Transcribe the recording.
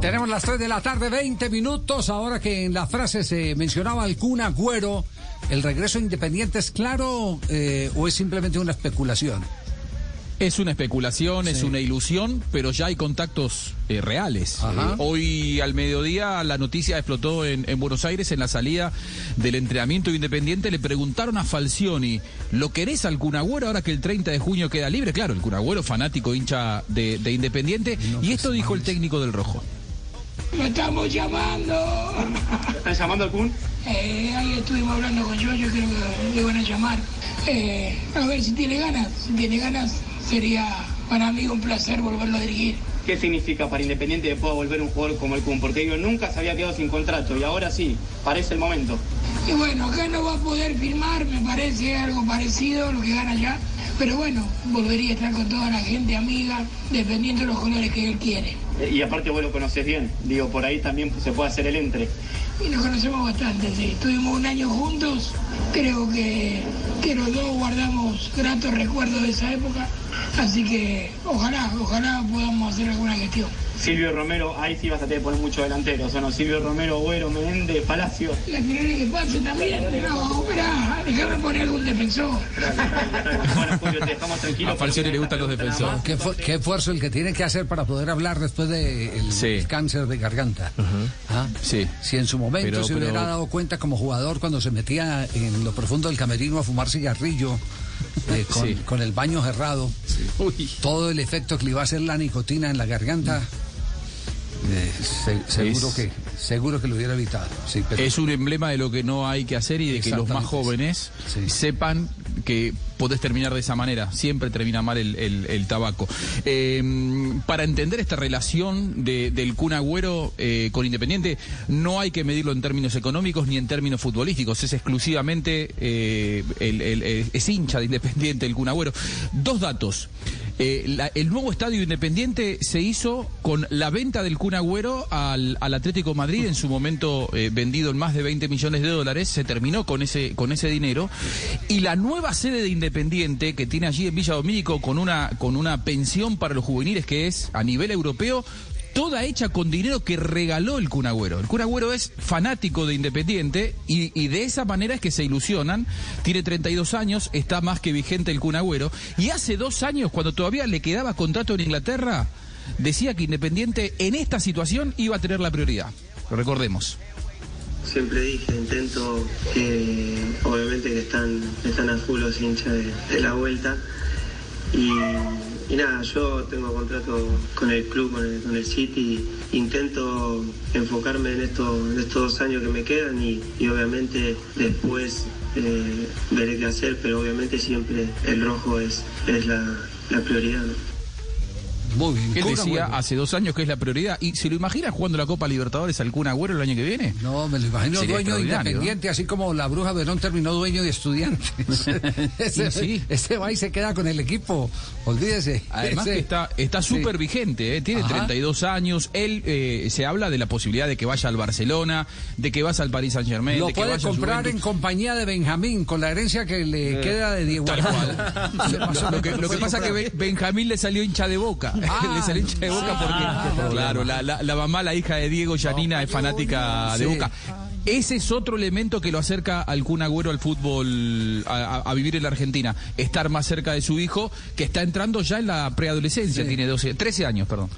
Tenemos las 3 de la tarde, 20 minutos. Ahora que en la frase se mencionaba al Kun Agüero, ¿el regreso independiente es claro eh, o es simplemente una especulación? Es una especulación, es una ilusión, pero ya hay contactos eh, reales. Eh, hoy al mediodía la noticia explotó en, Buenos Aires en la salida del entrenamiento independiente. Le preguntaron a Falcioni, ¿lo querés al Cunagüero ahora que el 30 de junio queda libre? Claro, el Cunagüero fanático hincha de, Independiente. y esto dijo el técnico del Rojo. Lo estamos llamando. ¿Están llamando al Kun? Eh, ahí estuvimos hablando con yo, yo creo que le van a llamar. Eh, a ver si tiene ganas. Si tiene ganas, sería para mí un placer volverlo a dirigir. ¿Qué significa para Independiente que pueda volver un jugador como el Kun? Porque yo nunca se había quedado sin contrato y ahora sí, parece el momento. Y bueno, acá no va a poder firmar, me parece algo parecido a lo que gana allá. Pero bueno, volvería a estar con toda la gente amiga, dependiendo de los colores que él quiere. Y aparte vos lo conoces bien, digo, por ahí también se puede hacer el entre. Y nos conocemos bastante, sí. Estuvimos un año juntos, creo que, que los dos guardamos gratos recuerdos de esa época, así que ojalá, ojalá podamos hacer alguna gestión. Silvio Romero, ahí sí vas a tener que poner mucho delantero. O sea, no, Silvio Romero, Güero, Menéndez, Palacio. La tiene que pase también. No, espera, déjame poner algún defensor. bueno, Julio, te dejamos tranquilo. A Falcioni le gustan los defensores. ¿Qué, esfuerzo el que tiene que hacer para poder hablar después del de cáncer de garganta. ¿Ah? Sí. Si en su momento se hubiera dado cuenta como jugador cuando se metía en lo profundo del camerino a fumar cigarrillo. Eh, con, el baño cerrado, todo el efecto que le iba a hacer la nicotina en la garganta. Eh, seguro que seguro que lo hubiera evitado. Es un emblema de lo que no hay que hacer y de que los más jóvenes sepan que podés terminar de esa manera. Siempre termina mal el, tabaco. Em, para entender esta relación del Kun Agüero eh, con Independiente, no hay que medirlo en términos económicos ni en términos futbolísticos. Es exclusivamente eh, el, es hincha de Independiente el Kun Agüero. Dos datos. Eh, el nuevo estadio independiente se hizo con la venta del Kun Agüero al, Atlético Madrid, en su momento eh, vendido en más de 20 millones de dólares, se terminó con ese, con ese dinero. Y la nueva sede de Independiente, que tiene allí en Villa Domínico, con una, con una pensión para los juveniles que es a nivel europeo, toda hecha con dinero que regaló el Cunagüero. El Cunagüero es fanático de Independiente y, de esa manera es que se ilusionan. Tiene 32 años, está más que vigente el Cunagüero. Y hace dos años, cuando todavía le quedaba contrato en Inglaterra, decía que Independiente en esta situación iba a tener la prioridad. Lo recordemos. Siempre dije, intento, que obviamente que están, están a full los hinchas de la vuelta. Y y nada, yo tengo contrato con el club, con el, City, intento enfocarme en, esto, estos dos años que me quedan y, obviamente después eh, veré qué hacer, pero obviamente siempre el rojo es, es la, la prioridad. Muy bien. Él decía hace dos años que es la prioridad. ¿Y se lo imagina jugando la Copa Libertadores al Kun Agüero el año que viene? No, me lo imagino dueño de Independiente, así como la Bruja Verón terminó dueño de Estudiantes. ese, sí, ese va y se queda con el equipo, olvídese. Además que está está súper vigente, ¿eh? tiene 32 años. Él eh, se habla de la posibilidad de que vaya al Barcelona, de que vaya al Paris Saint Germain. Lo de puede comprar en compañía de Benjamín, con la herencia que le eh, queda de Diego. Tal cual. lo, que, lo que pasa es que Benjamín le salió hincha de boca. Ah, le salió hincha de boca porque, ah, claro, la, la, mamá, la hija de Diego, Janina, es fanática de boca. Ese es otro elemento que lo acerca al Kun Agüero al fútbol, a, vivir en la Argentina. Estar más cerca de su hijo, que está entrando ya en la preadolescencia, tiene 12, 13 años, perdón.